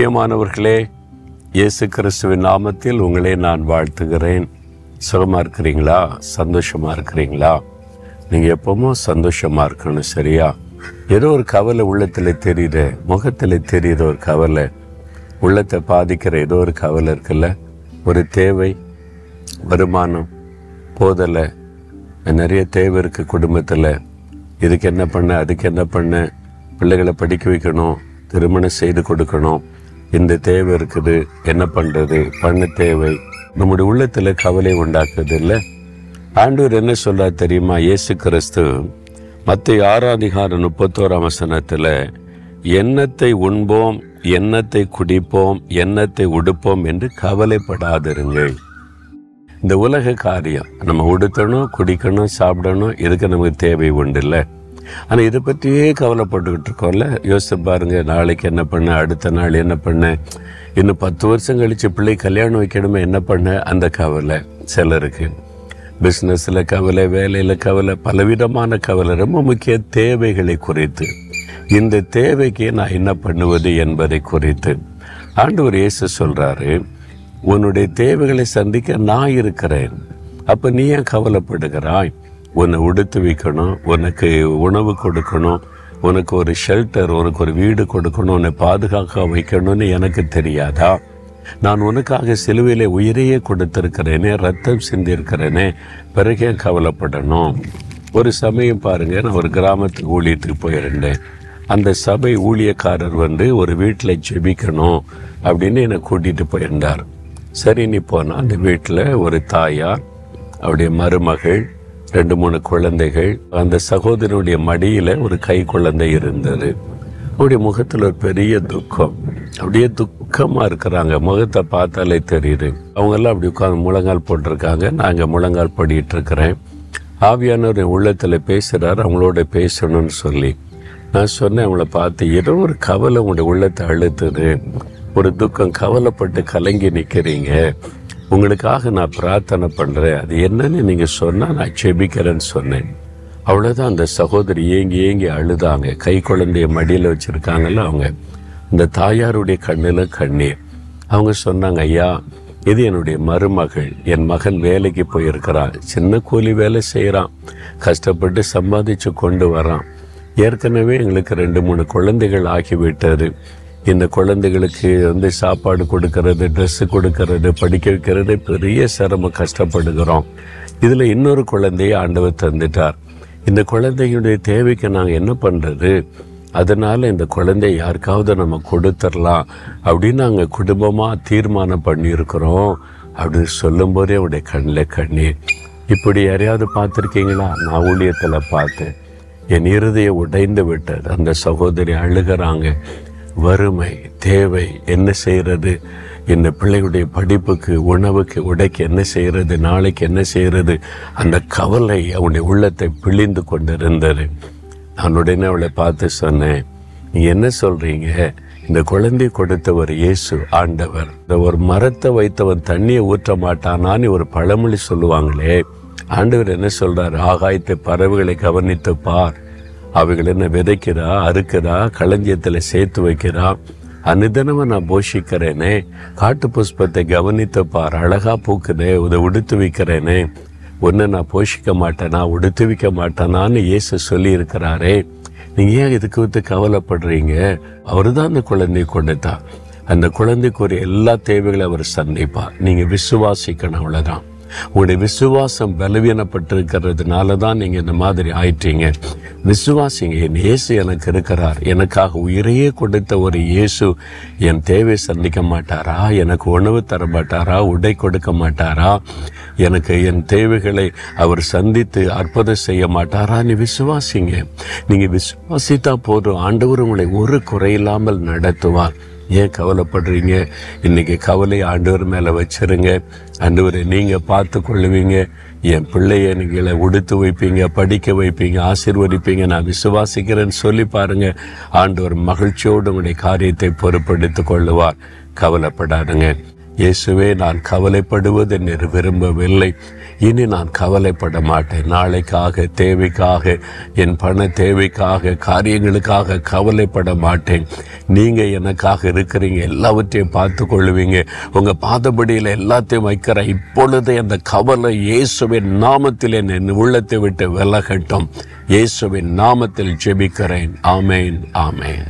பிரியமானவர்களே இயேசு கிறிஸ்துவின் நாமத்தில் உங்களை நான் வாழ்த்துகிறேன். சுகமாக இருக்கிறீங்களா? சந்தோஷமாக இருக்கிறீங்களா? நீங்கள் எப்பவுமே சந்தோஷமாக இருக்கணும் சரியா? ஏதோ ஒரு கவலை உள்ளத்தில் தெரியுது முகத்தில் தெரியுது ஒரு கவலை. உள்ளத்தை பாதிக்கிற ஏதோ ஒரு கவலை இருக்குல்ல? ஒரு தேவை வருமானம் போதலை நிறைய தேவை இருக்குது குடும்பத்தில். இதுக்கு என்ன பண்ண அதுக்கு என்ன பண்ண? பிள்ளைகளை படிக்க வைக்கணும் திருமணம் செய்து கொடுக்கணும். இந்த தேவை இருக்குது என்ன பண்ணுறது பண்ண தேவை. நம்முடைய உள்ளத்தில் கவலை உண்டாக்குது இல்லை. ஆண்டவர் என்ன சொல்றார் தெரியுமா? இயேசு கிறிஸ்து மற்ற ஆறாதிகார முப்பத்தோராம் வசனத்தில் எண்ணத்தை உண்போம் எண்ணத்தை குடிப்போம் எண்ணத்தை உடுப்போம் என்று கவலைப்படாதிருங்கள். இந்த உலக காரியம். நம்ம உடுத்தணும் குடிக்கணும் சாப்பிடணும் இதுக்கு நமக்கு தேவை உண்டு இல்லை? ஆனால் இதை பற்றியே கவலைப்பட்டுக்கிட்டு இருக்கோம்ல. யோசித்து பாருங்க நாளைக்கு என்ன பண்ண அடுத்த நாள் என்ன பண்ண இன்னும் பத்து வருஷம் கழித்து பிள்ளை கல்யாணம் வைக்கணுமே என்ன பண்ண அந்த கவலை சிலருக்கு. பிஸ்னஸில் கவலை வேலையில் கவலை பலவிதமான கவலை ரொம்ப முக்கிய தேவைகளை குறித்து. இந்த தேவைக்கு நான் என்ன பண்ணுவது என்பதை குறித்து. ஆண்டவர் இயேசு சொல்கிறாரு உன்னுடைய தேவைகளை சந்திக்க நான் இருக்கிறேன். அப்போ நீ ஏன் கவலைப்படுகிறாய்? உன்னை உடுத்து வைக்கணும் உனக்கு உணவு கொடுக்கணும் உனக்கு ஒரு ஷெல்டர் உனக்கு ஒரு வீடு கொடுக்கணும் உன்னை பாதுகாக்க வைக்கணும்னு எனக்கு தெரியாதா? நான் உனக்காக சிலுவையிலே உயிரையே கொடுத்துருக்கிறேனே ரத்தம் சிந்திருக்கிறேனே பிறகே கவலைப்படணும்? ஒரு சமயம் பாருங்க நான் ஒரு கிராமத்துக்கு ஊழியத்துக்கு போயிருந்தேன். அந்த சபை ஊழியக்காரர் வந்து ஒரு வீட்டில் ஜெபிக்கணும் அப்படின்னு என்னை கூட்டிகிட்டு போயிருந்தார். சரி நீ போனால் அந்த வீட்டில் ஒரு தாயார் அவருடைய மருமகள் ரெண்டு மூணு குழந்தைகள். அந்த சகோதரனுடைய மடியில் ஒரு கை குழந்தை இருந்தது. அவருடைய முகத்தில் ஒரு பெரிய துக்கம். அப்படியே துக்கமாக இருக்கிறாங்க. முகத்தை பார்த்தாலே தெரியுது. அவங்கெல்லாம் அப்படி உட்காந்து முழங்கால் போட்டிருக்காங்க. நாங்கள் முழங்கால் படிட்டு இருக்கிறேன். ஆவியானவர் உள்ளத்தில் பேசுகிறார் அவங்களோட பேசணும்னு சொல்லி. நான் சொன்னேன் அவங்கள பார்த்து ஏதோ ஒரு கவலை உங்களுடைய உள்ளத்தை அழுத்துது. ஒரு துக்கம். கவலைப்பட்டு கலங்கி நிற்கிறீங்க உங்களுக்காக நான் பிரார்த்தனை பண்ணுறேன் அது என்னன்னு நீங்கள் சொன்னால் நான் செபிக்கிறேன்னு சொன்னேன். அவ்வளோதான் அந்த சகோதரி ஏங்கி ஏங்கி அழுதாங்க. கை குழந்தைய மடியில் வச்சுருக்காங்கல்ல அவங்க. இந்த தாயாருடைய கண்ணில் கண்ணீர். அவங்க சொன்னாங்க ஐயா இது என்னுடைய மருமகள். என் மகன் வேலைக்கு போயிருக்கிறான். சின்ன கூலி வேலை செய்கிறான் கஷ்டப்பட்டு சம்பாதிச்சு கொண்டு வரான். ஏற்கனவே எங்களுக்கு ரெண்டு மூணு குழந்தைகள் ஆகிவிட்டது. இந்த குழந்தைகளுக்கு வந்து சாப்பாடு கொடுக்கறது ட்ரெஸ்ஸு கொடுக்கறது படிக்க வைக்கிறது பெரிய சிரமம் கஷ்டப்படுகிறோம். இதில் இன்னொரு குழந்தையை ஆண்டவர் தந்துட்டார். இந்த குழந்தையுடைய தேவைக்கு நாங்கள் என்ன பண்ணுறது அதனால் இந்த குழந்தை யாருக்காவது நம்ம கொடுத்துடலாம் அப்படின்னு நாங்கள் குடும்பமாக தீர்மானம் பண்ணியிருக்கிறோம் அப்படின்னு சொல்லும்போதே அவருடைய கண்ணில் கண்ணீர். இப்படி யாரையாவது பார்த்துருக்கீங்களா? நான் ஊழியத்தில் பார்த்தேன். என் இருதய உடைந்து விட்டது. அந்த சகோதரி அழுகிறாங்க. வறுமை தேவை என்ன செய்கிறது? இந்த பிள்ளைகளுடைய படிப்புக்கு உணவுக்கு உடைக்கு என்ன செய்கிறது? நாளைக்கு என்ன செய்கிறது? அந்த கவலை அவனுடைய உள்ளத்தை பிழிந்து கொண்டிருந்தது. நான் உடனே அவளை பார்த்து சொன்னேன் நீ என்ன சொல்கிறீங்க இந்த குழந்தை கொடுத்தவர் இயேசு ஆண்டவர். இந்த ஒரு மரத்தை வைத்தவன் தண்ணியை ஊற்ற மாட்டானான்னு ஒரு பழமொழி சொல்லுவாங்களே. ஆண்டவர் என்ன சொல்கிறார் ஆகாயத்தை பறவைகளை கவனித்து பார். அவைகள் என்ன விதைக்கிறா அறுக்கிறா களஞ்சியத்தில் சேர்த்து வைக்கிறா? அனுதினமும் நான் போஷிக்கிறேனே காட்டு புஷ்பத்தை கவனித்து பார் அழகா பூக்குதே இதை உடுத்து வைக்கிறேனே. ஒன்று நான் போஷிக்க மாட்டேனா உடுத்து வைக்க மாட்டேனான்னு இயேசு சொல்லி இருக்கிறாரே நீங்கள் ஏன் இதுக்கு வந்து கவலைப்படுறீங்க? அவர் தான் அந்த குழந்தையை கொடுத்தார் அந்த குழந்தைக்கு ஒரு எல்லா தேவைகளையும் அவர் சந்திப்பார். நீங்கள் விசுவாசிக்கணும் அவ்வளோதான் உங்களுடைய விசுவாசம் பலவீனப்பட்டிருக்கிறதுனால தான் நீங்கள் இந்த மாதிரி ஆயிட்டீங்க. விசுவாசிங்க என் இயேசு எனக்கு இருக்கிறார். எனக்காக உயிரையே கொடுத்த ஒரு இயேசு என் தேவை சந்திக்க மாட்டாரா? எனக்கு உணவு தர மாட்டாரா? உடை கொடுக்க மாட்டாரா? எனக்கு என் தேவைகளை அவர் சந்தித்து அற்புதம் செய்ய மாட்டாரா? நீ விசுவாசிங்க. நீங்கள் விசுவாசித்தா போதும். ஆண்டவர் உங்களை ஒரு குறையில்லாமல் நடத்துவார். ஏன் கவலைப்படுறீங்க? இன்னைக்கு கவலை ஆண்டவர் மேலே வச்சிருங்க. ஆண்டவரை நீங்கள் பார்த்து கொள்ளுவீங்க. என் பிள்ளைய நீங்களை உடுத்து வைப்பீங்க படிக்க வைப்பீங்க ஆசீர்வதிப்பீங்க. நான் விசுவாசிக்கிறேன்னு சொல்லி பாருங்க. ஆண்டவர் மகிழ்ச்சியோடு உங்களுடைய காரியத்தை பொருட்படுத்திக் கொள்ளுவார். கவலைப்படாதுங்க. இயேசுவே நான் கவலைப்படுவது என்று விரும்பவில்லை. இனி நான் கவலைப்பட மாட்டேன். நாளைக்காக தேவைக்காக என் பண தேவைக்காக காரியங்களுக்காக கவலைப்பட மாட்டேன். நீங்கள் எனக்காக இருக்கிறீங்க எல்லாவற்றையும் பார்த்து கொள்வீங்க உங்கள் பாதபடியில் எல்லாத்தையும் வைக்கிற இப்பொழுது அந்த கவலை இயேசுவின் நாமத்தில் என் உள்ளத்தை விட்டு விலகட்டும். இயேசுவின் நாமத்தில் ஜெபிக்கிறேன். ஆமேன் ஆமேன்.